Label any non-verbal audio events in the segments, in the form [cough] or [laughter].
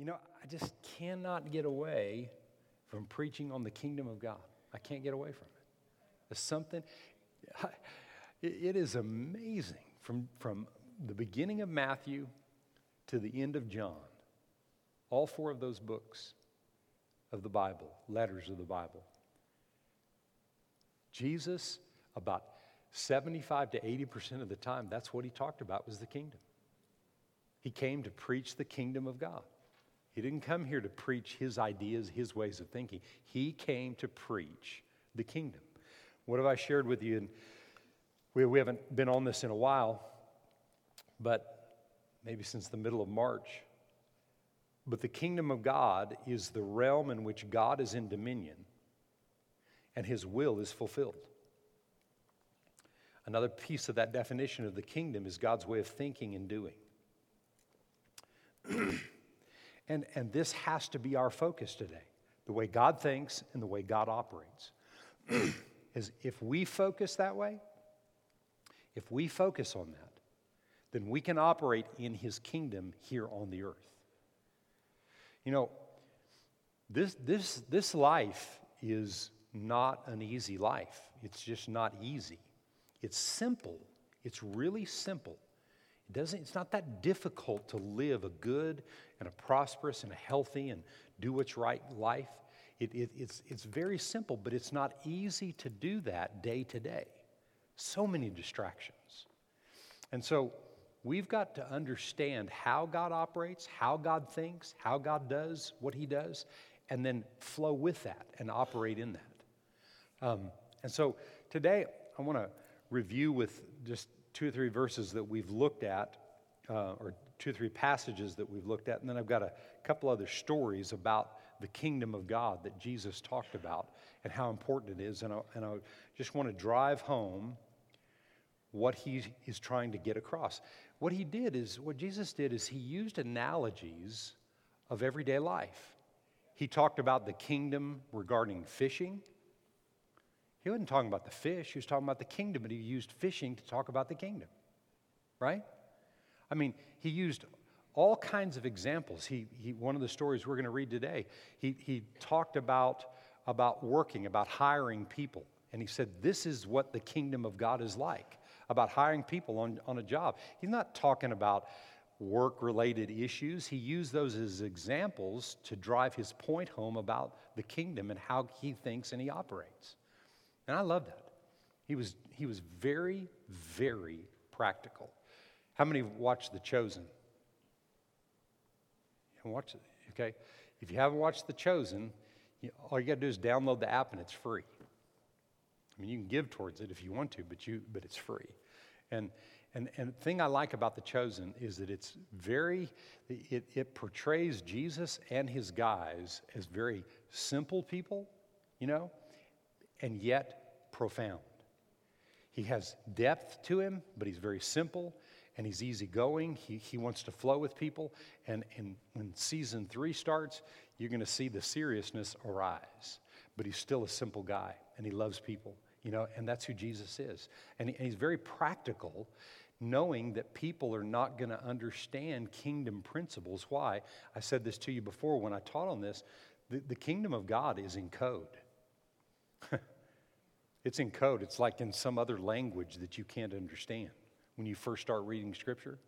You know, I just cannot get away from preaching on the kingdom of God. I can't get away from it. There's something, [laughs] it is amazing from, from the beginning of Matthew to the end of John, all four of those books of the Bible, letters of the Bible. Jesus, about 75 to 80% of the time, that's what he talked about was the kingdom. He came to preach the kingdom of God. He didn't come here to preach his ideas, his ways of thinking. He came to preach the kingdom. What have I shared with you? And we, we haven't been on this in a while, but maybe since the middle of March. But the kingdom of God is the realm in which God is in dominion and his will is fulfilled. Another piece of that definition of the kingdom is God's way of thinking and doing. [clears throat] and, and this has to be our focus today the way God thinks and the way God operates. [clears throat] is if we focus that way, if we focus on that, then we can operate in his kingdom here on the earth. You know, this, this, this life is not an easy life. It's just not easy. It's simple. It's really simple. Doesn't, it's not that difficult to live a good and a prosperous and a healthy and do what's right life. It, it, it's, it's very simple, but it's not easy to do that day to day. So many distractions. And so we've got to understand how God operates, how God thinks, how God does what He does, and then flow with that and operate in that. Um, and so today I want to review with just two or three verses that we've looked at, uh, or two or three passages that we've looked at, and then I've got a couple other stories about the kingdom of God that Jesus talked about and how important it is. And I, and I just want to drive home what he is trying to get across. What he did is, what Jesus did is he used analogies of everyday life. He talked about the kingdom regarding fishing. He wasn't talking about the fish, he was talking about the kingdom, but he used fishing to talk about the kingdom. Right? I mean, he used all kinds of examples. He, he, one of the stories we're going to read today, he, he talked about, about working, about hiring people. And he said, This is what the kingdom of God is like about hiring people on, on a job. He's not talking about work related issues. He used those as examples to drive his point home about the kingdom and how he thinks and he operates. And I love that. He was, he was very, very practical. How many watched The Chosen? Watch it, okay? If you haven't watched The Chosen, you, all you got to do is download the app and it's free. I mean, you can give towards it if you want to, but, you, but it's free. And, and, and the thing I like about The Chosen is that it's very, it, it portrays Jesus and his guys as very simple people, you know, and yet profound. He has depth to him, but he's very simple and he's easygoing. He, he wants to flow with people. And, and when season three starts, you're going to see the seriousness arise. But he's still a simple guy and he loves people you know, and that's who Jesus is. And, he's very practical, knowing that people are not going to understand kingdom principles. Why? I said this to you before when I taught on this. The, the kingdom of God is in code. [laughs] it's in code. It's like in some other language that you can't understand when you first start reading Scripture.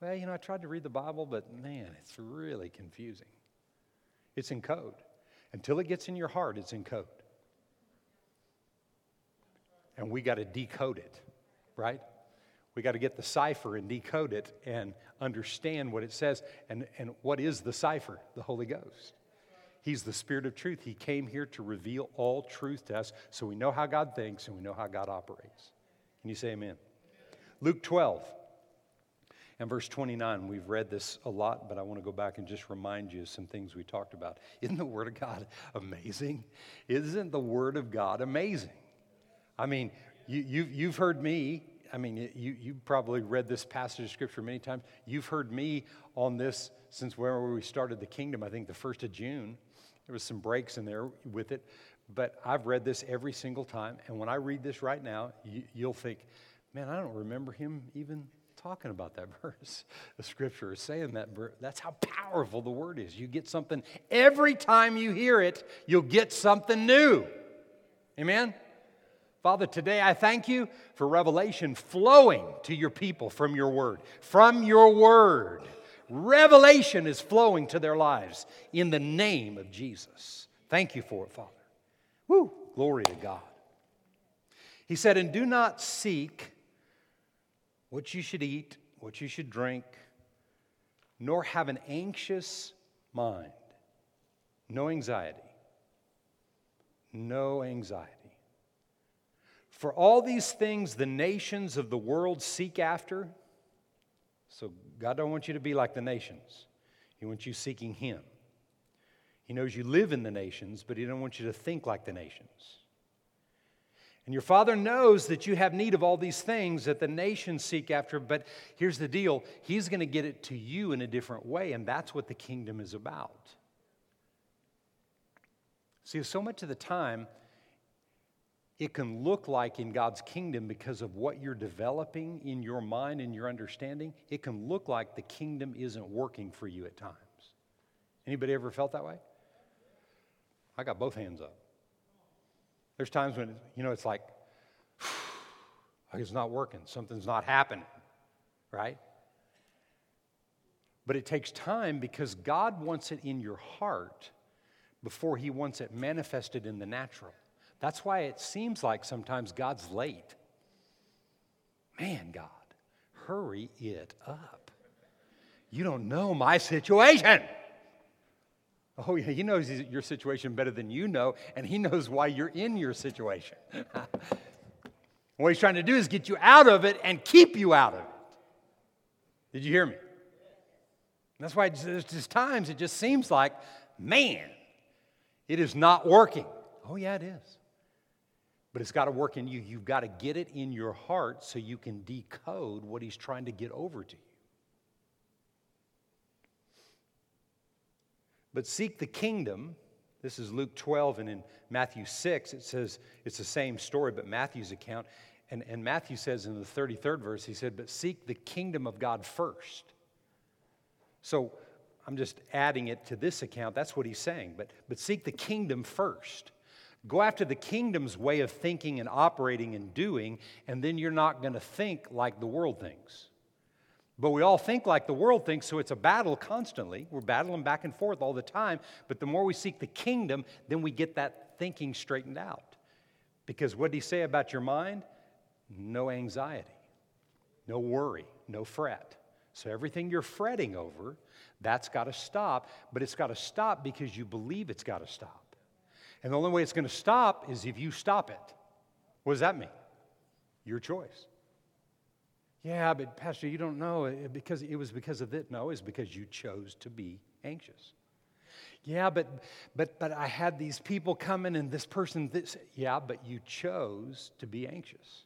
Well, you know, I tried to read the Bible, but man, it's really confusing. It's in code. Until it gets in your heart, it's in code and we got to decode it, right? We got to get the cipher and decode it and understand what it says. And, and what is the cipher? The Holy Ghost. He's the Spirit of truth. He came here to reveal all truth to us so we know how God thinks and we know how God operates. Can you say amen? Luke 12 and verse 29. We've read this a lot, but I want to go back and just remind you of some things we talked about. [laughs] Isn't the Word of God amazing? Isn't the Word of God amazing? I mean, you, you've, you've heard me. I mean, you, you probably read this passage of scripture many times. You've heard me on this since where we started the kingdom, I think the 1st of June. There was some breaks in there with it, but I've read this every single time. And when I read this right now, you, you'll think, man, I don't remember him even talking about that [laughs] verse. The scripture is saying that verse. That's how powerful the word is. You get something, every time you hear it, you'll get something new. Amen? Father, today I thank you for revelation flowing to your people from your word. From your word. Revelation is flowing to their lives in the name of Jesus. Thank you for it, Father. Woo! Glory to God. He said, And do not seek what you should eat, what you should drink, nor have an anxious mind. No anxiety. No anxiety. For all these things the nations of the world seek after. So God don't want you to be like the nations. He wants you seeking him. He knows you live in the nations, but he don't want you to think like the nations. And your father knows that you have need of all these things that the nations seek after, but here's the deal He's going to get it to you in a different way, and that's what the kingdom is about. See, so much of the time, it can look like in God's kingdom because of what you're developing in your mind and your understanding, it can look like the kingdom isn't working for you at times. Anybody ever felt that way? I got both hands up. There's times when, you know, it's like, [sighs] it's not working, something's not happening, right? But it takes time because God wants it in your heart before He wants it manifested in the natural. That's why it seems like sometimes God's late. Man, God, hurry it up. You don't know my situation. Oh, yeah, He knows your situation better than you know, and He knows why you're in your situation. [laughs] what He's trying to do is get you out of it and keep you out of it. Did you hear me? That's why there's just times it just seems like, man, it is not working. Oh, yeah, it is. But it's got to work in you. You've got to get it in your heart so you can decode what he's trying to get over to you. But seek the kingdom. This is Luke 12, and in Matthew 6, it says it's the same story, but Matthew's account. And, and Matthew says in the 33rd verse, he said, But seek the kingdom of God first. So I'm just adding it to this account. That's what he's saying. But, but seek the kingdom first. Go after the kingdom's way of thinking and operating and doing, and then you're not going to think like the world thinks. But we all think like the world thinks, so it's a battle constantly. We're battling back and forth all the time. But the more we seek the kingdom, then we get that thinking straightened out. Because what did he say about your mind? No anxiety, no worry, no fret. So everything you're fretting over, that's got to stop. But it's got to stop because you believe it's got to stop. And the only way it's going to stop is if you stop it. What does that mean? Your choice. Yeah, but Pastor, you don't know because it was because of it. No, it's because you chose to be anxious. Yeah, but but but I had these people coming and this person this yeah, but you chose to be anxious.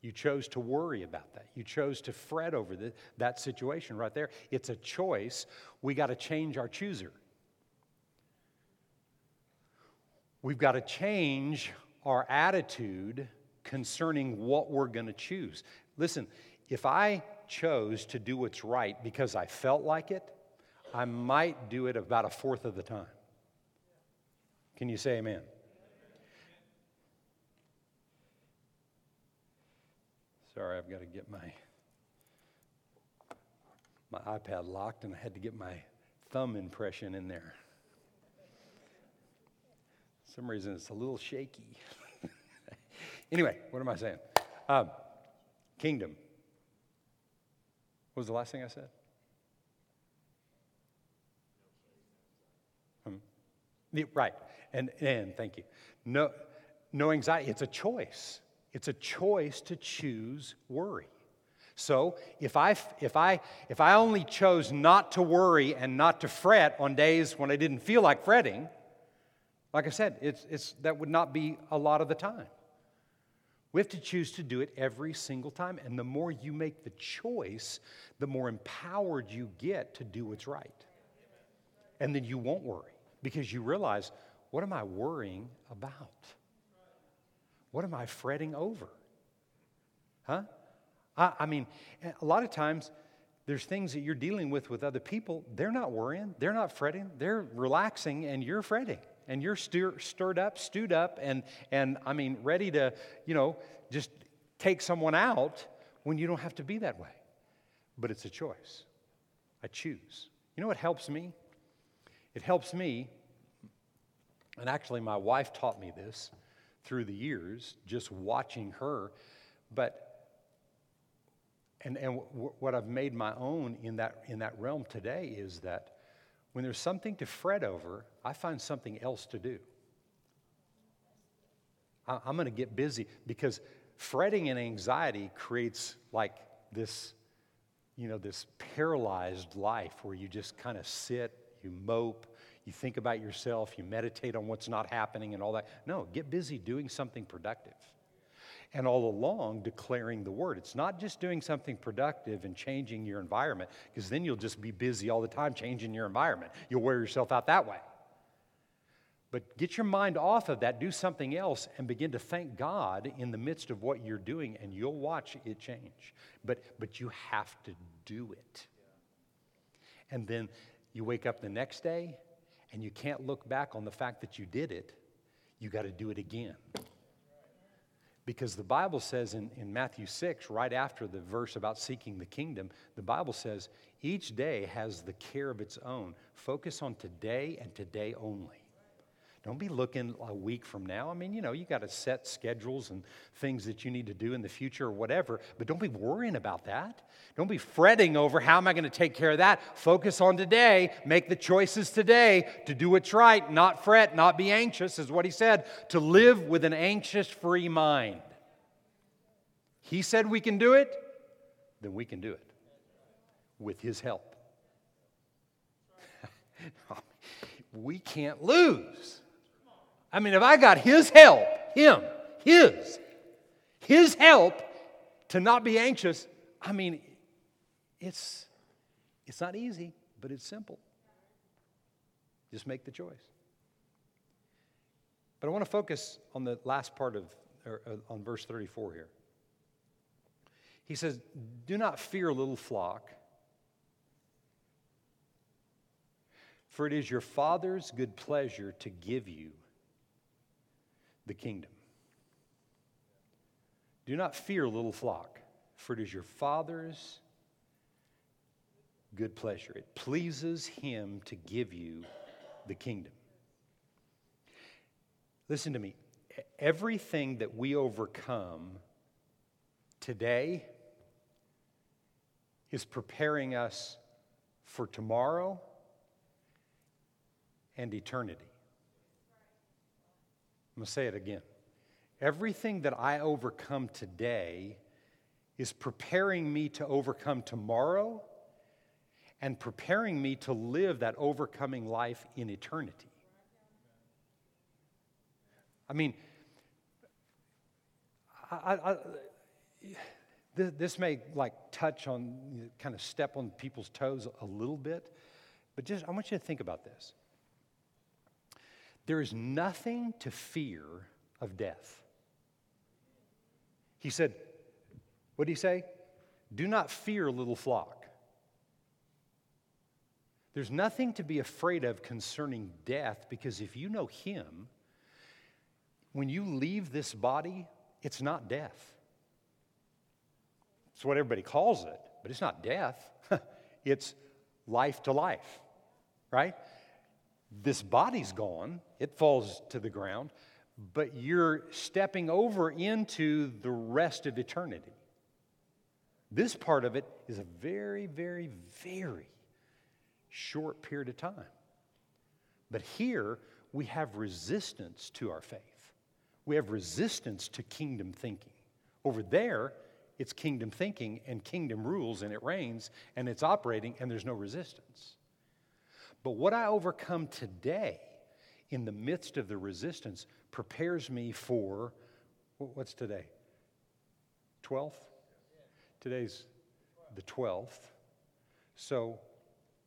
You chose to worry about that. You chose to fret over the, that situation right there. It's a choice. We got to change our chooser. We've got to change our attitude concerning what we're going to choose. Listen, if I chose to do what's right because I felt like it, I might do it about a fourth of the time. Can you say amen? Sorry, I've got to get my my iPad locked and I had to get my thumb impression in there some reason it's a little shaky. [laughs] anyway, what am I saying? Um, kingdom. What was the last thing I said? Hmm. Yeah, right. And, and thank you. No, no anxiety. It's a choice. It's a choice to choose worry. So if I, if, I, if I only chose not to worry and not to fret on days when I didn't feel like fretting, like I said, it's, it's, that would not be a lot of the time. We have to choose to do it every single time. And the more you make the choice, the more empowered you get to do what's right. And then you won't worry because you realize what am I worrying about? What am I fretting over? Huh? I, I mean, eh, a lot of times there's things that you're dealing with with other people. They're not worrying, they're not fretting, they're relaxing, and you're fretting. And you're stir, stirred up, stewed up, and, and I mean, ready to, you know, just take someone out when you don't have to be that way. But it's a choice. I choose. You know what helps me? It helps me, and actually, my wife taught me this through the years, just watching her. But, and, and w- what I've made my own in that, in that realm today is that when there's something to fret over, I find something else to do. I, I'm going to get busy because fretting and anxiety creates like this you know, this paralyzed life where you just kind of sit, you mope, you think about yourself, you meditate on what's not happening and all that. No, get busy doing something productive. And all along, declaring the word. It's not just doing something productive and changing your environment, because then you'll just be busy all the time changing your environment. You'll wear yourself out that way. But get your mind off of that, do something else, and begin to thank God in the midst of what you're doing, and you'll watch it change. But, but you have to do it. And then you wake up the next day, and you can't look back on the fact that you did it. You got to do it again. Because the Bible says in, in Matthew 6, right after the verse about seeking the kingdom, the Bible says each day has the care of its own. Focus on today and today only. Don't be looking a week from now. I mean, you know, you got to set schedules and things that you need to do in the future or whatever, but don't be worrying about that. Don't be fretting over how am I going to take care of that. Focus on today. Make the choices today to do what's right, not fret, not be anxious, is what he said, to live with an anxious free mind. He said we can do it, then we can do it with his help. [laughs] we can't lose. I mean, if I got his help, him, his, his help to not be anxious, I mean, it's, it's not easy, but it's simple. Just make the choice. But I want to focus on the last part of, or, uh, on verse 34 here. He says, Do not fear, little flock, for it is your Father's good pleasure to give you the kingdom. Do not fear, little flock, for it is your Father's good pleasure. It pleases Him to give you the kingdom. Listen to me. Everything that we overcome today is preparing us for tomorrow and eternity. I'm going to say it again. Everything that I overcome today is preparing me to overcome tomorrow and preparing me to live that overcoming life in eternity. I mean, I, I, this may like touch on, kind of step on people's toes a little bit, but just I want you to think about this. There is nothing to fear of death. He said, What did he say? Do not fear, little flock. There's nothing to be afraid of concerning death because if you know Him, when you leave this body, it's not death. It's what everybody calls it, but it's not death. [laughs] it's life to life, right? This body's gone, it falls to the ground, but you're stepping over into the rest of eternity. This part of it is a very, very, very short period of time. But here, we have resistance to our faith. We have resistance to kingdom thinking. Over there, it's kingdom thinking and kingdom rules, and it reigns and it's operating, and there's no resistance. But what I overcome today in the midst of the resistance prepares me for what's today? 12th? Today's the 12th. So,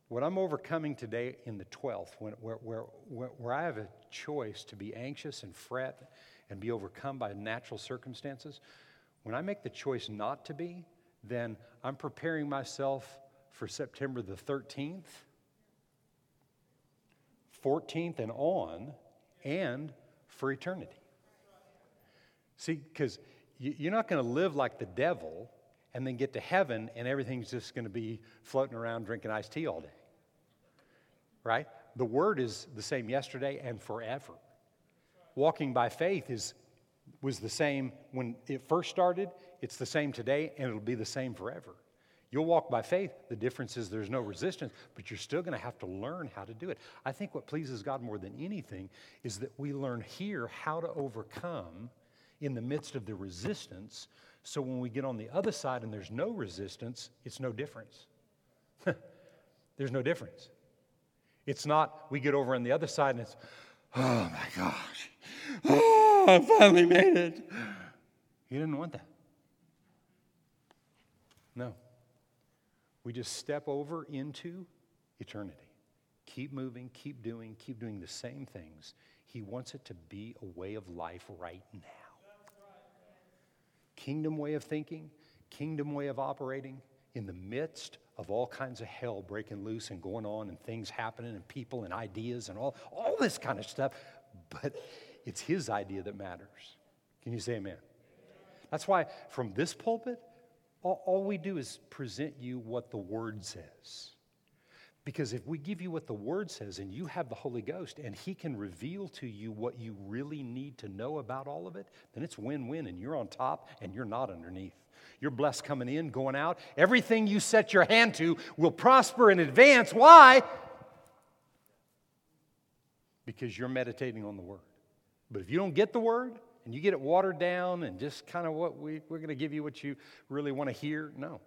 what I'm overcoming today in the 12th, when, where, where, where I have a choice to be anxious and fret and be overcome by natural circumstances, when I make the choice not to be, then I'm preparing myself for September the 13th, 14th, and on, and for eternity. See, because you're not going to live like the devil and then get to heaven and everything's just going to be floating around drinking iced tea all day. Right? The word is the same yesterday and forever. Walking by faith is was the same when it first started, it's the same today, and it'll be the same forever. You'll walk by faith. The difference is there's no resistance, but you're still going to have to learn how to do it. I think what pleases God more than anything is that we learn here how to overcome in the midst of the resistance. So when we get on the other side and there's no resistance, it's no difference. [laughs] there's no difference. It's not we get over on the other side and it's, oh my gosh, oh, I finally made it. He didn't want that. No. We just step over into eternity. Keep moving, keep doing, keep doing the same things. He wants it to be a way of life right now. Kingdom way of thinking, kingdom way of operating in the midst of all kinds of hell breaking loose and going on and things happening and people and ideas and all, all this kind of stuff. But it's his idea that matters. Can you say amen? That's why from this pulpit, all, all we do is present you what the Word says. Because if we give you what the Word says and you have the Holy Ghost and He can reveal to you what you really need to know about all of it, then it's win win and you're on top and you're not underneath. You're blessed coming in, going out. Everything you set your hand to will prosper in advance. Why? Because you're meditating on the Word. But if you don't get the Word, and you get it watered down and just kind of what we, we're going to give you what you really want to hear. No.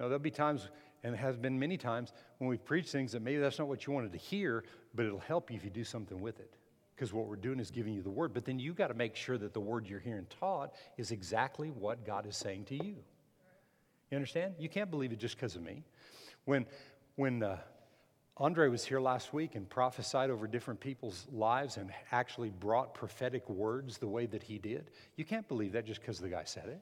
No, there'll be times, and it has been many times, when we preach things that maybe that's not what you wanted to hear, but it'll help you if you do something with it. Because what we're doing is giving you the word, but then you got to make sure that the word you're hearing taught is exactly what God is saying to you. You understand? You can't believe it just because of me. When, when uh, Andre was here last week and prophesied over different people's lives and actually brought prophetic words the way that he did. You can't believe that just because the guy said it.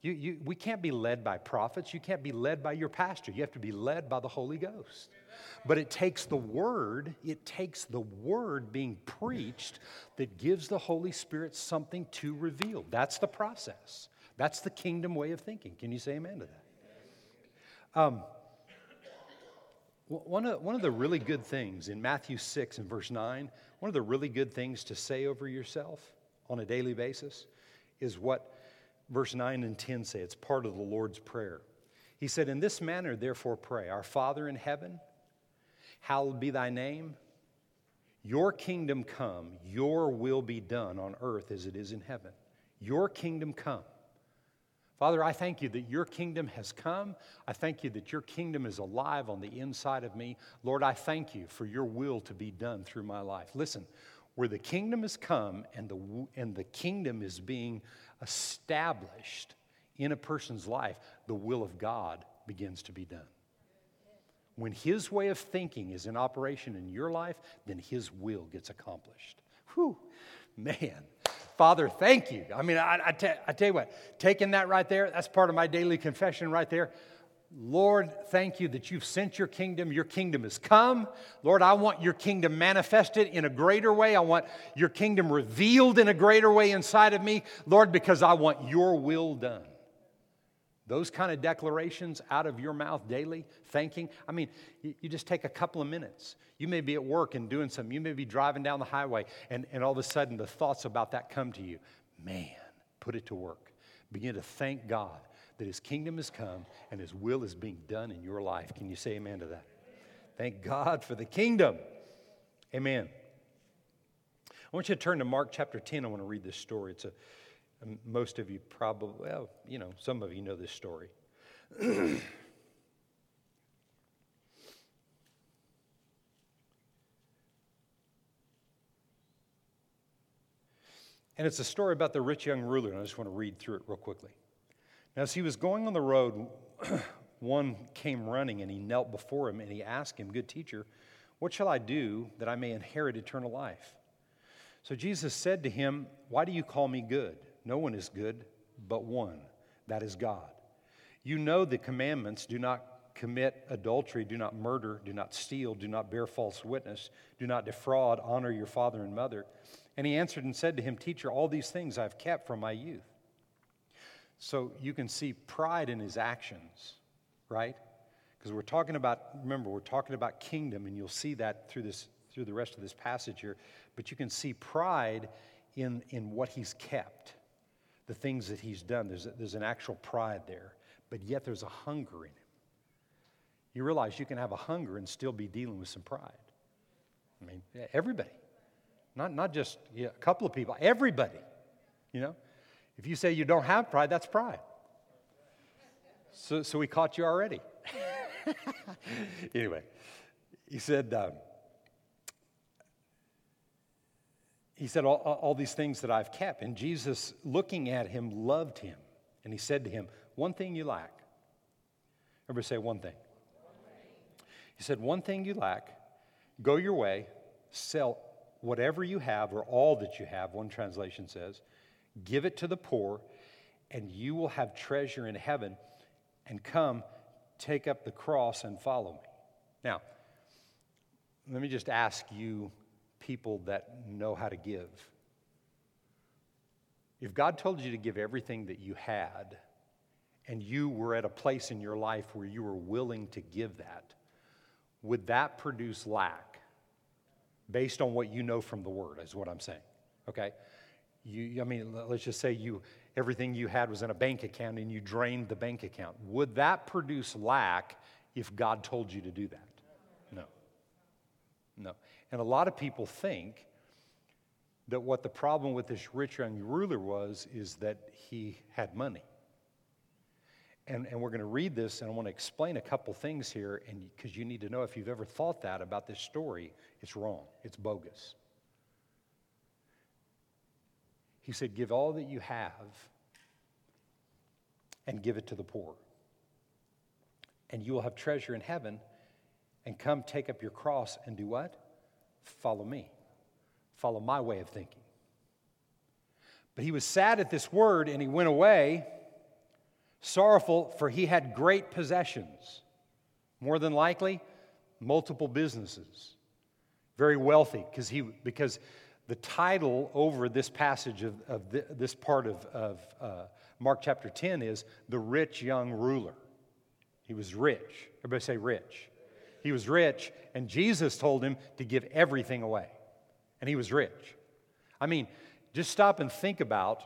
You, you, we can't be led by prophets. You can't be led by your pastor. You have to be led by the Holy Ghost. But it takes the word, it takes the word being preached that gives the Holy Spirit something to reveal. That's the process. That's the kingdom way of thinking. Can you say amen to that? Um, one of, one of the really good things in Matthew 6 and verse 9, one of the really good things to say over yourself on a daily basis is what verse 9 and 10 say. It's part of the Lord's Prayer. He said, In this manner, therefore, pray Our Father in heaven, hallowed be thy name. Your kingdom come, your will be done on earth as it is in heaven. Your kingdom come. Father, I thank you that your kingdom has come. I thank you that your kingdom is alive on the inside of me. Lord, I thank you for your will to be done through my life. Listen, where the kingdom has come and the, and the kingdom is being established in a person's life, the will of God begins to be done. When his way of thinking is in operation in your life, then his will gets accomplished. Whew, man. Father, thank you. I mean, I, I, te- I tell you what, taking that right there, that's part of my daily confession right there. Lord, thank you that you've sent your kingdom. Your kingdom has come. Lord, I want your kingdom manifested in a greater way. I want your kingdom revealed in a greater way inside of me, Lord, because I want your will done. Those kind of declarations out of your mouth daily, thanking. I mean, you, just take a couple of minutes. You may be at work and doing something. You may be driving down the highway, and, and all of a sudden the thoughts about that come to you. Man, put it to work. Begin to thank God that His kingdom has come and His will is being done in your life. Can you say amen to that? Thank God for the kingdom. Amen. I want you to turn to Mark chapter 10. I want to read this story. It's a most of you probably, well, you know, some of you know this story. and it's a story about the rich young ruler, and I just want to read through it real quickly. Now, as he was going on the road, [clears throat] one came running and he knelt before him and he asked him, Good teacher, what shall I do that I may inherit eternal life? So Jesus said to him, Why do you call me good? No one is good but one, that is God. You know the commandments do not commit adultery, do not murder, do not steal, do not bear false witness, do not defraud, honor your father and mother. And he answered and said to him, Teacher, all these things I've kept from my youth. So you can see pride in his actions, right? Because we're talking about, remember, we're talking about kingdom, and you'll see that through this through the rest of this passage here. But you can see pride in, in what he's kept, the things that he's done. There's, a, there's an actual pride there, but yet there's a hunger in him. You realize you can have a hunger and still be dealing with some pride. I mean, everybody, not, not just yeah, a couple of people, everybody, you know. If you say you don't have pride, that's pride. So, so we caught you already. [laughs] anyway, he said, um, he said, all, all, these things that I've kept. And Jesus, looking at him, loved him. And he said to him, One thing you lack. Everybody say one thing. He said, One thing you lack. Go your way, sell whatever you have or all that you have, one translation says, give it to the poor, and you will have treasure in heaven. And come, take up the cross and follow me. Now, let me just ask you, people that know how to give. If God told you to give everything that you had, and you were at a place in your life where you were willing to give that, would that produce lack based on what you know from the Word, is what I'm saying. Okay? You, I mean, let's just say you everything you had was in a bank account and you drained the bank account. Would that produce lack if God told you to do that? No. No. And a lot of people think that what the problem with this rich young ruler was is that he had money. And, and we're going to read this, and I want to explain a couple things here, and because you need to know if you've ever thought that about this story, it's wrong. It's bogus. He said, Give all that you have and give it to the poor. And you will have treasure in heaven, and come take up your cross and do what? Follow me. Follow my way of thinking. But he was sad at this word, and he went away sorrowful, for he had great possessions. More than likely, multiple businesses. Very wealthy, because he because the title over this passage of, of this part of, of uh, Mark chapter 10 is The Rich Young Ruler. He was rich. Everybody say rich. He was rich, and Jesus told him to give everything away. And he was rich. I mean, just stop and think about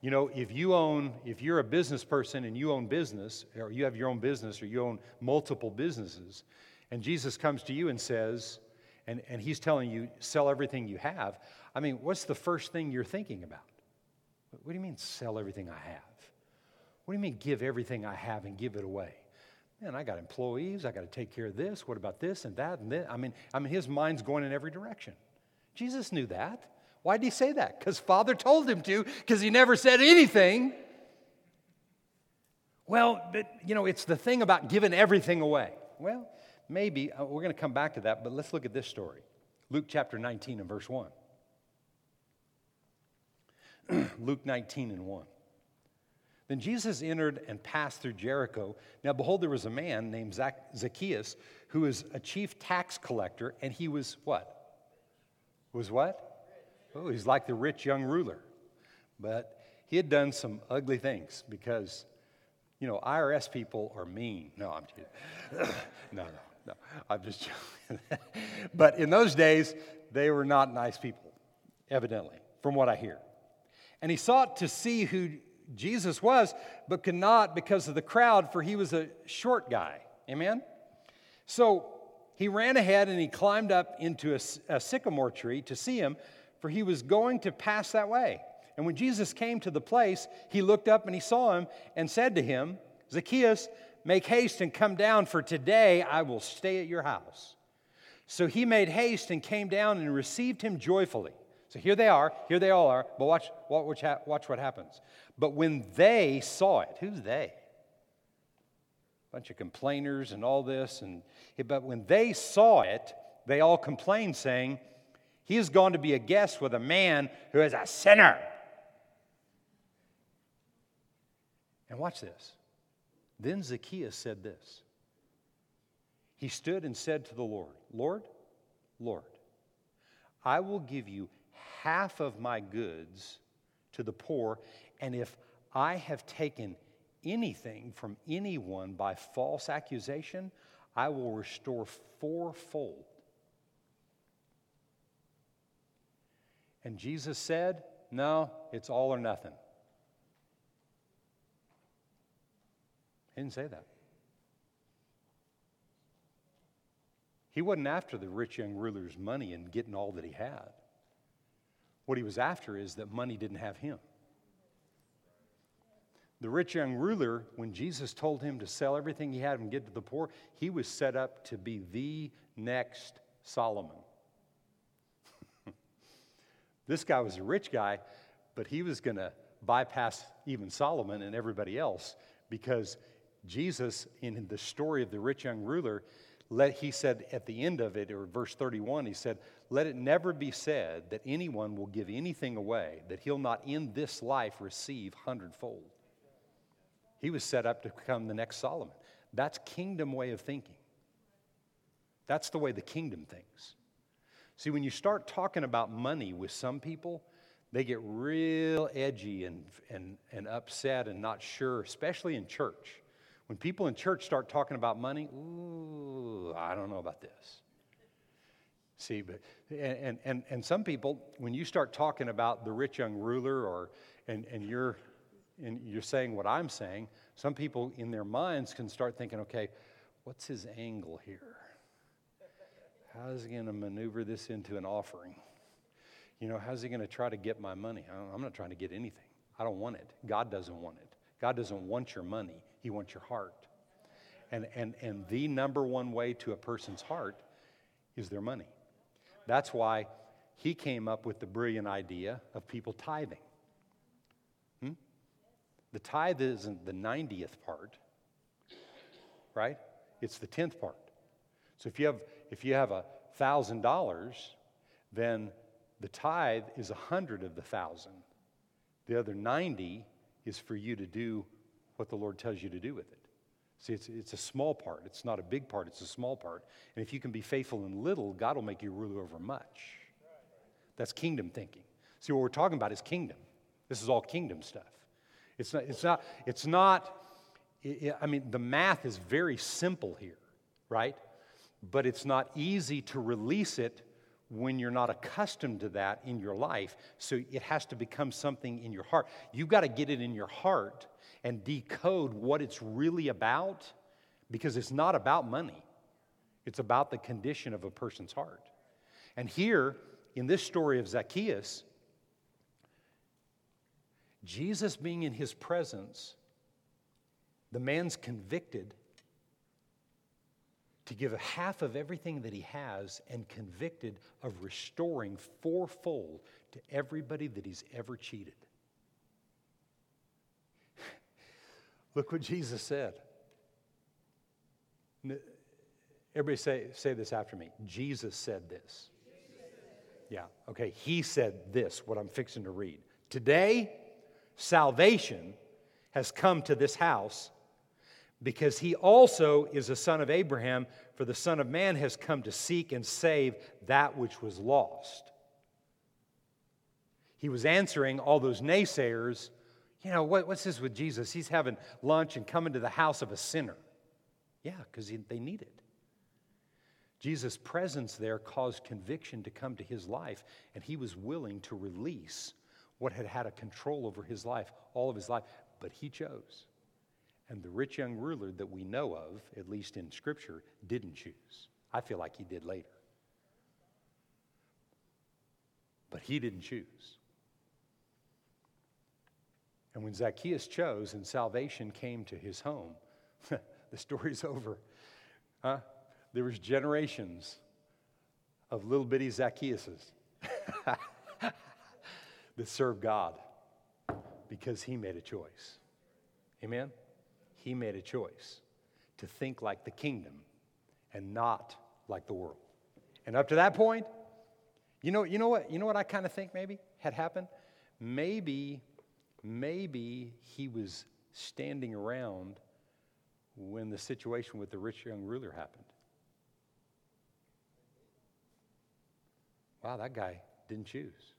you know, if you own, if you're a business person and you own business, or you have your own business, or you own multiple businesses, and Jesus comes to you and says, and, and he's telling you, sell everything you have, I mean, what's the first thing you're thinking about? What do you mean, sell everything I have? What do you mean, give everything I have and give it away? Man, I got employees, I got to take care of this. What about this and that and this? I mean, I mean, his mind's going in every direction. Jesus knew that. Why did he say that? Because Father told him to, because he never said anything. Well, but you know, it's the thing about giving everything away. Well, maybe uh, we're going to come back to that, but let's look at this story Luke chapter 19 and verse 1. [clears throat] Luke 19 and 1. Then Jesus entered and passed through Jericho. Now, behold, there was a man named Zacchaeus who was a chief tax collector, and he was what? Was what? Oh, he's like the rich young ruler. But he had done some ugly things because, you know, IRS people are mean. No, I'm kidding. [coughs] no, no, no. I'm just joking. [laughs] but in those days, they were not nice people, evidently, from what I hear. And he sought to see who Jesus was, but could not because of the crowd, for he was a short guy. Amen? So he ran ahead and he climbed up into a, a sycamore tree to see him for he was going to pass that way. And when Jesus came to the place, he looked up and he saw him and said to him, Zacchaeus, make haste and come down, for today I will stay at your house. So he made haste and came down and received him joyfully. So here they are, here they all are, but watch, watch, watch what happens. But when they saw it, who's they? A bunch of complainers and all this, and but when they saw it, they all complained, saying, he is going to be a guest with a man who is a sinner. And watch this. Then Zacchaeus said this He stood and said to the Lord, Lord, Lord, I will give you half of my goods to the poor, and if I have taken anything from anyone by false accusation, I will restore fourfold. And Jesus said, No, it's all or nothing. He didn't say that. He wasn't after the rich young ruler's money and getting all that he had. What he was after is that money didn't have him. The rich young ruler, when Jesus told him to sell everything he had and get to the poor, he was set up to be the next Solomon. [laughs] this guy was a rich guy, but he was going to bypass even Solomon and everybody else because Jesus, in the story of the rich young ruler, let, he said at the end of it, or verse 31, he said, Let it never be said that anyone will give anything away, that he'll not in this life receive hundredfold. He was set up to become the next Solomon. That's kingdom way of thinking. That's the way the kingdom thinks. See, when you start talking about money with some people, they get real edgy and, and, and upset and not sure, especially in church. When people in church start talking about money, ooh, I don't know about this. See, but and, and, and some people, when you start talking about the rich young ruler or and, and you're and you're saying what I'm saying, some people in their minds can start thinking, okay, what's his angle here? How is he going to maneuver this into an offering? You know, how's he going to try to get my money? I'm not trying to get anything. I don't want it. God doesn't want it. God doesn't want your money, He wants your heart. And, and, and the number one way to a person's heart is their money. That's why he came up with the brilliant idea of people tithing. Hmm? The tithe isn't the 90th part, right? It's the 10th part. So if you have, if you have a $1,000, then the tithe is a hundred of the thousand. The other 90 is for you to do what the Lord tells you to do with it. See, it's, it's a small part. It's not a big part, it's a small part. And if you can be faithful in little, God will make you ruler over much. That's kingdom thinking. See, what we're talking about is kingdom. This is all kingdom stuff. It's not, it's not, it's not I mean, the math is very simple here, right? But it's not easy to release it when you're not accustomed to that in your life. So it has to become something in your heart. You've got to get it in your heart and decode what it's really about because it's not about money, it's about the condition of a person's heart. And here, in this story of Zacchaeus, Jesus being in his presence, the man's convicted to give half of everything that he has and convicted of restoring fourfold to everybody that he's ever cheated. Look what Jesus said. Everybody say, say this after me. Jesus said this. Yeah, okay. He said this, what I'm fixing to read. Today, salvation has come to this house because he also is a son of Abraham, for the Son of Man has come to seek and save that which was lost. He was answering all those naysayers. You know, what, what's this with Jesus? He's having lunch and coming to the house of a sinner. Yeah, because they need it. Jesus' presence there caused conviction to come to his life, and he was willing to release what had had a control over his life all of his life, but he chose. And the rich young ruler that we know of, at least in Scripture, didn't choose. I feel like he did later. But he didn't choose. And when Zacchaeus chose and salvation came to his home, [laughs] the story's over. Huh? There was generations of little bitty Zacchaeuses [laughs] that served God because he made a choice. Amen? he made a choice to think like the kingdom and not like the world. And up to that point, you know, you know what, you know what I kind of think maybe had happened? Maybe, maybe he was standing around when the situation with the rich young ruler happened. Wow, that guy didn't choose.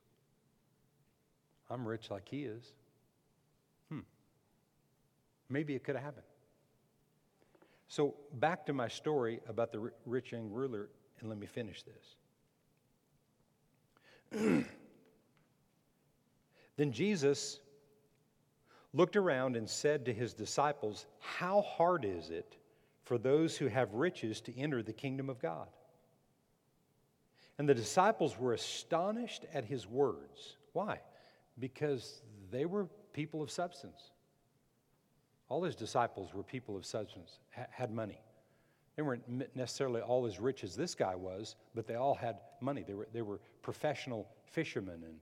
I'm rich like he is. Hmm. Maybe it could have happened. So, back to my story about the rich young ruler, and let me finish this. [clears throat] then Jesus looked around and said to his disciples, How hard is it for those who have riches to enter the kingdom of God? And the disciples were astonished at his words. Why? Because they were people of substance. All his disciples were people of substance, had money. They weren't necessarily all as rich as this guy was, but they all had money. They were, they were professional fishermen and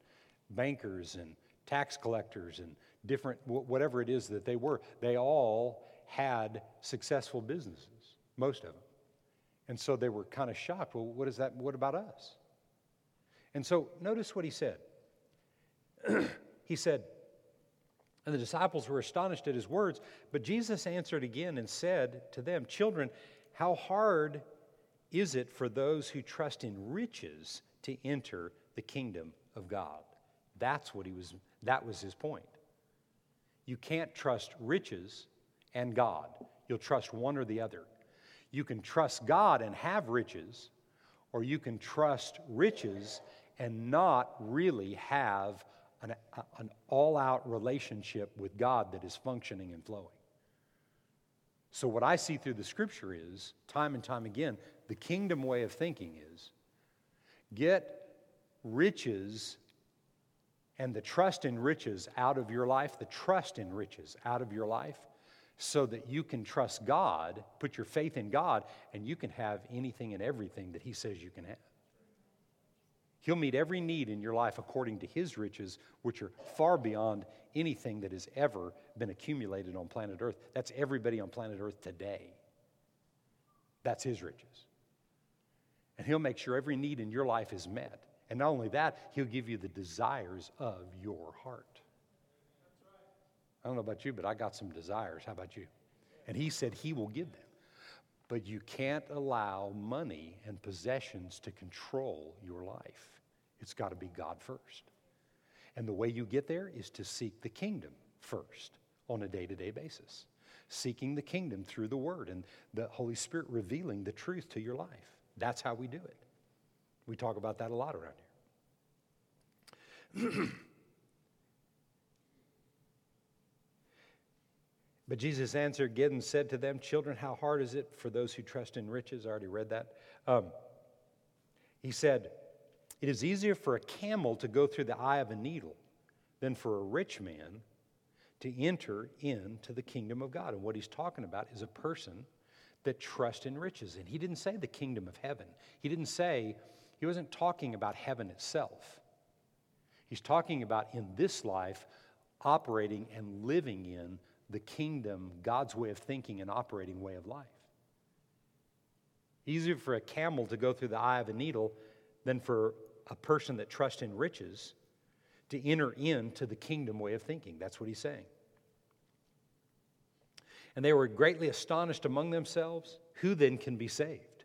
bankers and tax collectors and different, whatever it is that they were. They all had successful businesses, most of them. And so they were kind of shocked. Well, what is that? What about us? And so notice what he said. [clears throat] he said, and the disciples were astonished at his words, but Jesus answered again and said to them, Children, how hard is it for those who trust in riches to enter the kingdom of God? That's what he was, that was his point. You can't trust riches and God. You'll trust one or the other. You can trust God and have riches, or you can trust riches and not really have an, an all out relationship with God that is functioning and flowing. So, what I see through the scripture is, time and time again, the kingdom way of thinking is get riches and the trust in riches out of your life, the trust in riches out of your life, so that you can trust God, put your faith in God, and you can have anything and everything that He says you can have. He'll meet every need in your life according to His riches, which are far beyond anything that has ever been accumulated on planet Earth. That's everybody on planet Earth today. That's His riches. And He'll make sure every need in your life is met. And not only that, He'll give you the desires of your heart. I don't know about you, but I got some desires. How about you? And He said He will give them. But you can't allow money and possessions to control your life. It's got to be God first. And the way you get there is to seek the kingdom first on a day to day basis. Seeking the kingdom through the Word and the Holy Spirit revealing the truth to your life. That's how we do it. We talk about that a lot around here. [clears throat] but Jesus answered again and said to them, Children, how hard is it for those who trust in riches? I already read that. Um, he said, It is easier for a camel to go through the eye of a needle than for a rich man to enter into the kingdom of God. And what he's talking about is a person that trusts in riches. And he didn't say the kingdom of heaven, he didn't say, he wasn't talking about heaven itself. He's talking about in this life operating and living in the kingdom, God's way of thinking and operating way of life. Easier for a camel to go through the eye of a needle than for a person that trusts in riches to enter into the kingdom way of thinking. That's what he's saying. And they were greatly astonished among themselves. Who then can be saved?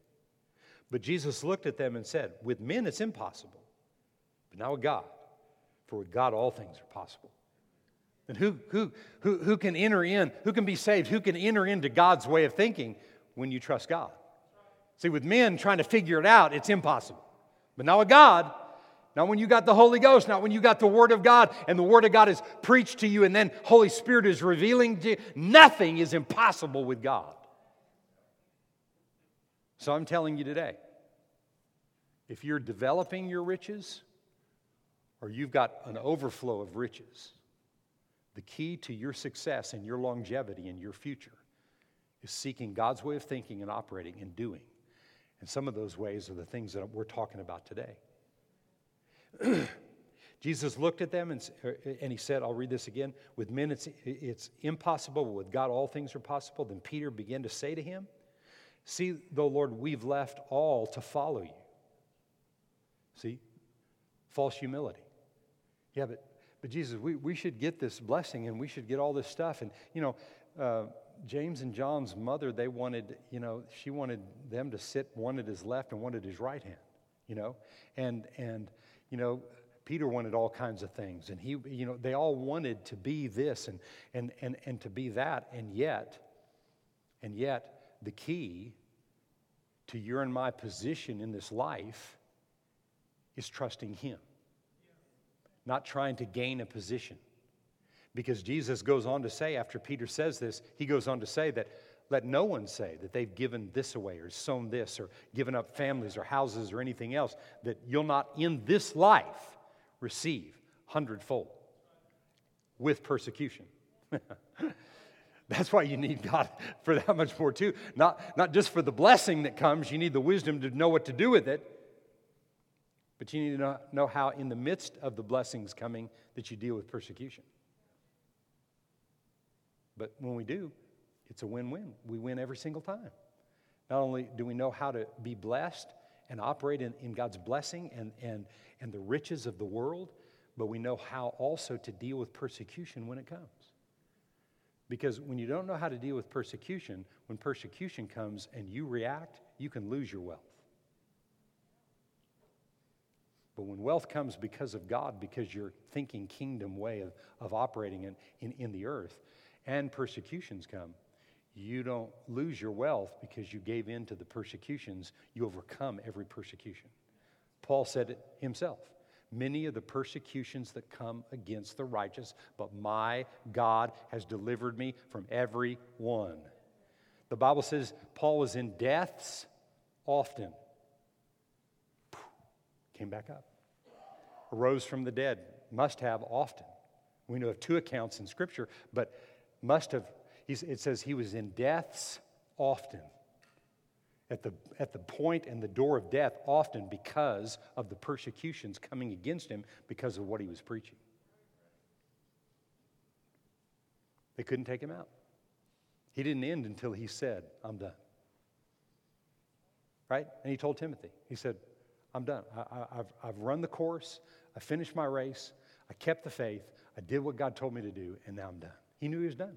But Jesus looked at them and said, With men it's impossible, but now with God, for with God all things are possible. And who, who, who, who can enter in, who can be saved, who can enter into God's way of thinking when you trust God? See, with men trying to figure it out, it's impossible. But now with God, not when you got the Holy Ghost, not when you got the Word of God and the Word of God is preached to you and then Holy Spirit is revealing to you, nothing is impossible with God. So I'm telling you today if you're developing your riches or you've got an overflow of riches, the key to your success and your longevity and your future is seeking God's way of thinking and operating and doing. And some of those ways are the things that we're talking about today. [clears throat] Jesus looked at them and, er, er, and he said, I'll read this again. With men, it's, it's impossible, but with God, all things are possible. Then Peter began to say to him, See, though, Lord, we've left all to follow you. See? False humility. Yeah, but, but Jesus, we, we should get this blessing and we should get all this stuff. And, you know, uh, James and John's mother, they wanted, you know, she wanted them to sit one at his left and one at his right hand, you know, and and you know, Peter wanted all kinds of things, and he, you know, they all wanted to be this and and and and to be that, and yet, and yet, the key to your and my position in this life is trusting Him, not trying to gain a position. Because Jesus goes on to say, after Peter says this, he goes on to say that let no one say that they've given this away or sown this or given up families or houses or anything else, that you'll not in this life receive hundredfold with persecution. [laughs] That's why you need God for that much more, too. Not, not just for the blessing that comes, you need the wisdom to know what to do with it, but you need to know, how, in the midst of the blessings coming, that you deal with persecution. But when we do, it's a win win. We win every single time. Not only do we know how to be blessed and operate in, in God's blessing and, and, and the riches of the world, but we know how also to deal with persecution when it comes. Because when you don't know how to deal with persecution, when persecution comes and you react, you can lose your wealth. But when wealth comes because of God, because you're thinking kingdom way of, of operating in, in, in the earth, and persecutions come, you don't lose your wealth because you gave in to the persecutions. You overcome every persecution. Paul said it himself. Many of the persecutions that come against the righteous, but my God has delivered me from every one. The Bible says Paul was in deaths often. Came back up. Arose from the dead. Must have often. We know of two accounts in Scripture, but must have, it says he was in deaths often. At the, at the point and the door of death often because of the persecutions coming against him because of what he was preaching. They couldn't take him out. He didn't end until he said, I'm done. Right? And he told Timothy, he said, I'm done. I, have I've run the course. I finished my race. I kept the faith. I did what God told me to do, and now I'm done. He knew he was done.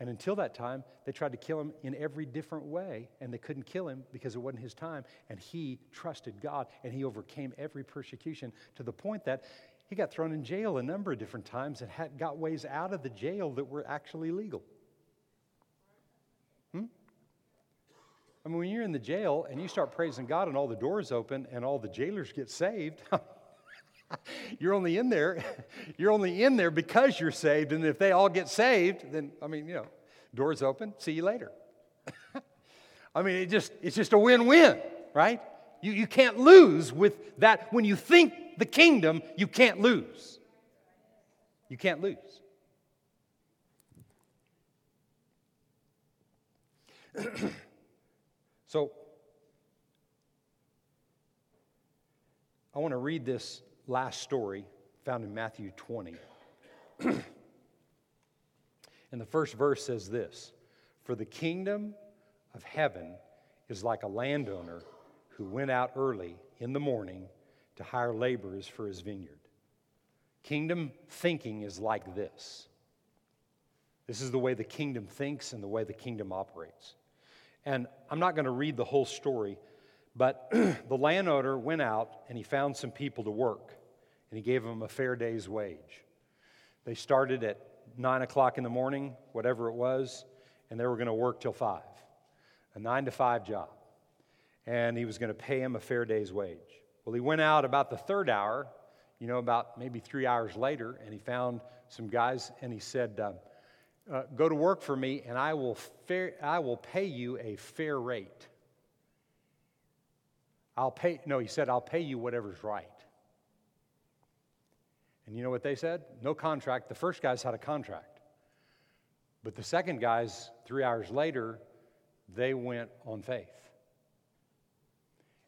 And until that time, they tried to kill him in every different way, and they couldn't kill him because it wasn't his time. And he trusted God, and he overcame every persecution to the point that he got thrown in jail a number of different times and had, got ways out of the jail that were actually legal. I mean, when you're in the jail and you start praising God and all the doors open and all the jailers get saved, [laughs] you're only in there, [laughs] you're only in there because you're saved. And if they all get saved, then I mean, you know, doors open, see you later. [laughs] I mean, it just it's just a win-win, right? You, you can't lose with that. When you think the kingdom, you can't lose. You can't lose. [clears throat] so I want to read this last story found in Matthew 20. [clears throat] and the first verse says this For the kingdom of heaven is like a landowner who went out early in the morning to hire laborers for his vineyard. Kingdom thinking is like this. This is the way the kingdom thinks and the way the kingdom operates. And I'm not going to read the whole story but [clears throat] the landowner went out and he found some people to work, and he gave them a fair day's wage. They started at nine o'clock in the morning, whatever it was, and they were going to work till five. A nine to five job. And he was going to pay him a fair day's wage. Well, he went out about the third hour, you know, about maybe three hours later, and he found some guys and he said, uh, uh, Go to work for me, and I will, fair, I will pay you a fair rate. I'll pay, no, he said, I'll pay you whatever's right. And you know what they said? No contract. The first guys had a contract. But the second guys, three hours later, they went on faith.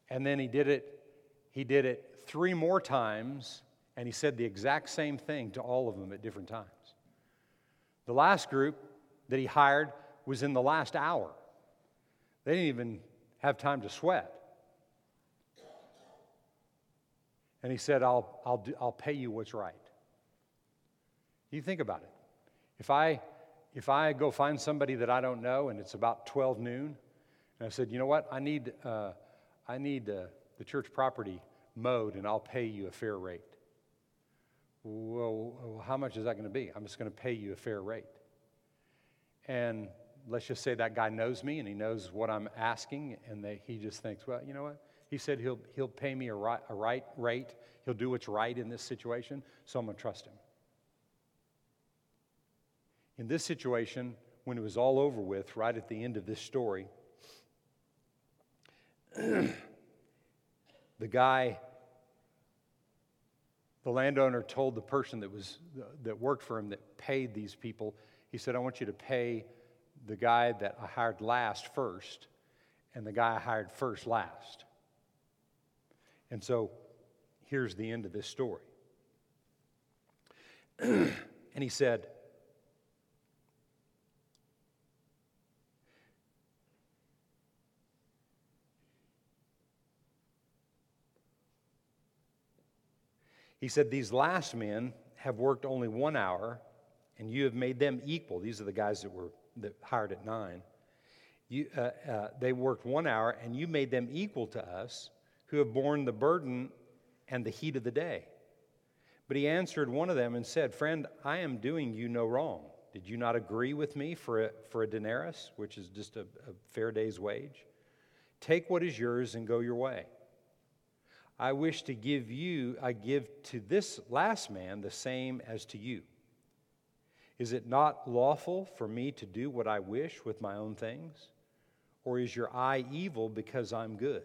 And then he did it, he did it three more times, and he said the exact same thing to all of them at different times. The last group that he hired was in the last hour. They didn't even have time to sweat. And he said, I'll, I'll, do, I'll pay you what's right. You think about it. If I, if I go find somebody that I don't know and it's about 12 noon, and I said, you know what, I need, uh, I need uh, the church property mowed and I'll pay you a fair rate. Well, how much is that going to be? I'm just going to pay you a fair rate. And let's just say that guy knows me and he knows what I'm asking, and he just thinks, well, you know what? He said he'll, he'll pay me a right, a right rate. He'll do what's right in this situation, so I'm going to trust him. In this situation, when it was all over with, right at the end of this story, [clears throat] the guy, the landowner told the person that was that worked for him that paid these people, he said, I want you to pay the guy that I hired last first, and the guy I hired first last. And so here's the end of this story. [clears throat] and he said, He said, These last men have worked only one hour, and you have made them equal. These are the guys that were that hired at nine. You, uh, uh, they worked one hour, and you made them equal to us who have borne the burden and the heat of the day. But he answered one of them and said, Friend, I am doing you no wrong. Did you not agree with me for a, for a denarius, which is just a, a fair day's wage? Take what is yours and go your way. I wish to give you, I give to this last man the same as to you. Is it not lawful for me to do what I wish with my own things? Or is your eye evil because I'm good?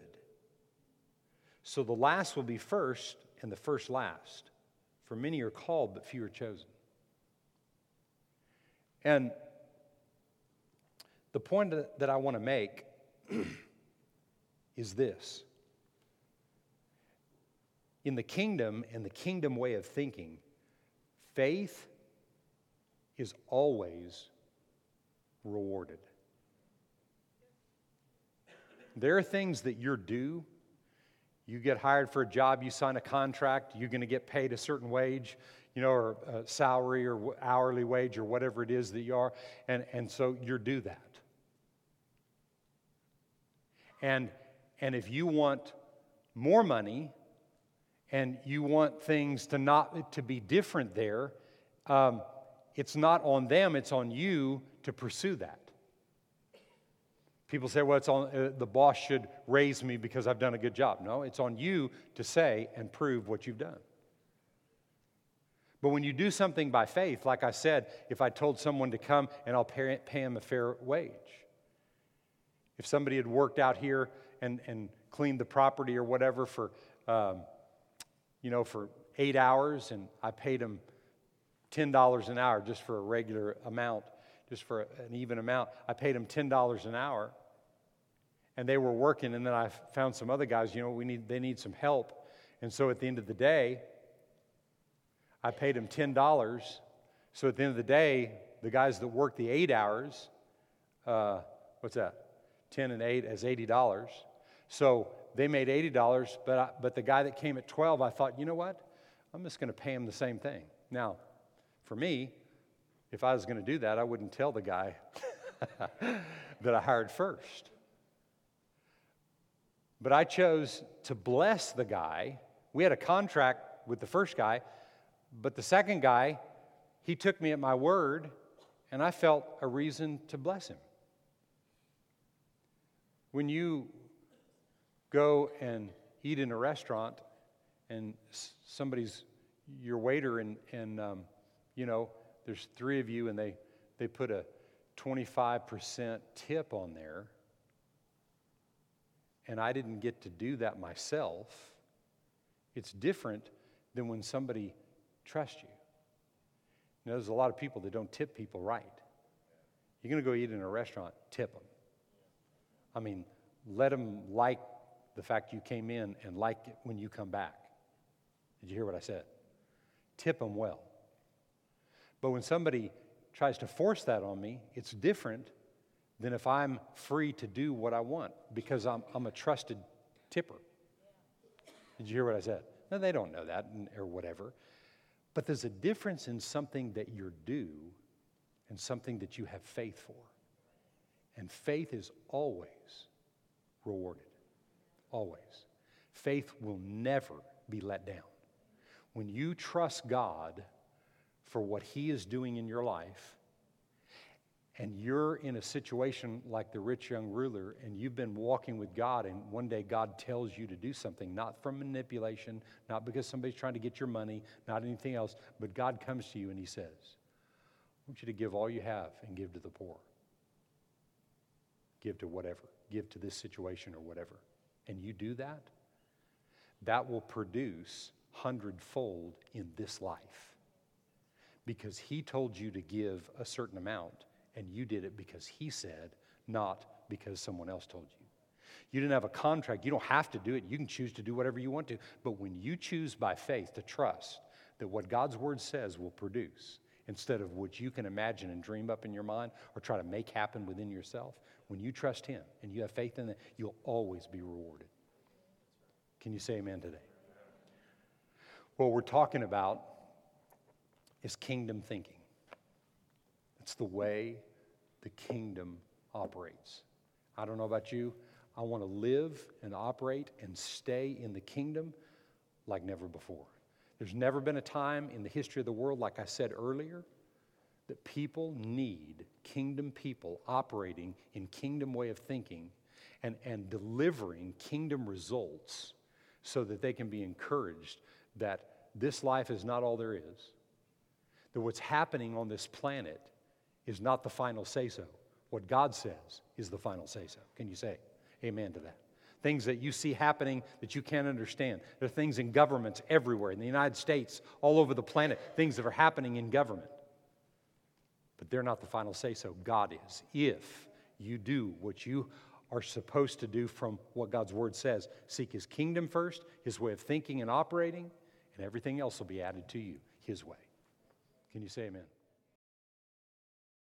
So the last will be first, and the first last. For many are called, but few are chosen. And the point that I want to make [clears throat] is this in the kingdom and the kingdom way of thinking, faith is always rewarded. There are things that you're due. You get hired for a job, you sign a contract, you're going to get paid a certain wage, you know, or salary or hourly wage or whatever it is that you are, and, and so you're due that. And, and if you want more money, and you want things to not to be different there, um, it's not on them; it's on you to pursue that. People say, "Well, it's on uh, the boss should raise me because I've done a good job." No, it's on you to say and prove what you've done. But when you do something by faith, like I said, if I told someone to come and I'll pay, pay him a fair wage, if somebody had worked out here and, and cleaned the property or whatever for um, you know, for eight hours, and I paid them $10 an hour just for a regular amount, just for an even amount. I paid them $10 an hour, and they were working, and then I found some other guys, you know, we need, they need some help. And so at the end of the day, I paid them $10. So at the end of the day, the guys that worked the eight hours, uh, what's that? 10 and 8 as $80. So they made $80, but, I, but the guy that came at 12, I thought, you know what? I'm just going to pay him the same thing. Now, for me, if I was going to do that, I wouldn't tell the guy [laughs] that I hired first. But I chose to bless the guy. We had a contract with the first guy, but the second guy, he took me at my word, and I felt a reason to bless him. When you go and eat in a restaurant and somebody's your waiter and, and um, you know there's three of you and they, they put a 25% tip on there. And i didn't get to do that myself. It's different than when somebody trusts you. you know, there's a lot of people that don't tip people right. You're going to go eat in a restaurant tip them i mean let them like the fact you came in and like it when you come back. Did you hear what I said? Tip them well. But when somebody tries to force that on me, it's different than if I'm free to do what I want because I'm, I'm a trusted tipper. Did you hear what I said? No, they don't know that or whatever. But there's a difference in something that you're due and something that you have faith for. And faith is always rewarded. Always. Faith will never be let down. When you trust God for what He is doing in your life, and you're in a situation like the rich young ruler, and you've been walking with God, and one day God tells you to do something, not from manipulation, not because somebody's trying to get your money, not anything else, but God comes to you and He says, I want you to give all you have and give to the poor. Give to whatever, give to this situation or whatever. And you do that, that will produce hundredfold in this life. Because He told you to give a certain amount and you did it because He said, not because someone else told you. You didn't have a contract. You don't have to do it. You can choose to do whatever you want to. But when you choose by faith to trust that what God's word says will produce, instead of what you can imagine and dream up in your mind or try to make happen within yourself, when you trust Him and you have faith in that, you'll always be rewarded. Can you say amen today? What we're talking about is kingdom thinking. It's the way the kingdom operates. I don't know about you. I want to live and operate and stay in the kingdom like never before. There's never been a time in the history of the world, like I said earlier, that people need kingdom people operating in kingdom way of thinking and, and delivering kingdom results so that they can be encouraged that this life is not all there is. That what's happening on this planet is not the final say so. What God says is the final say so. Can you say amen to that? Things that you see happening that you can't understand. There are things in governments everywhere, in the United States, all over the planet, things that are happening in government. But they're not the final say so. God is. If you do what you are supposed to do from what God's word says, seek his kingdom first, his way of thinking and operating, and everything else will be added to you his way. Can you say amen?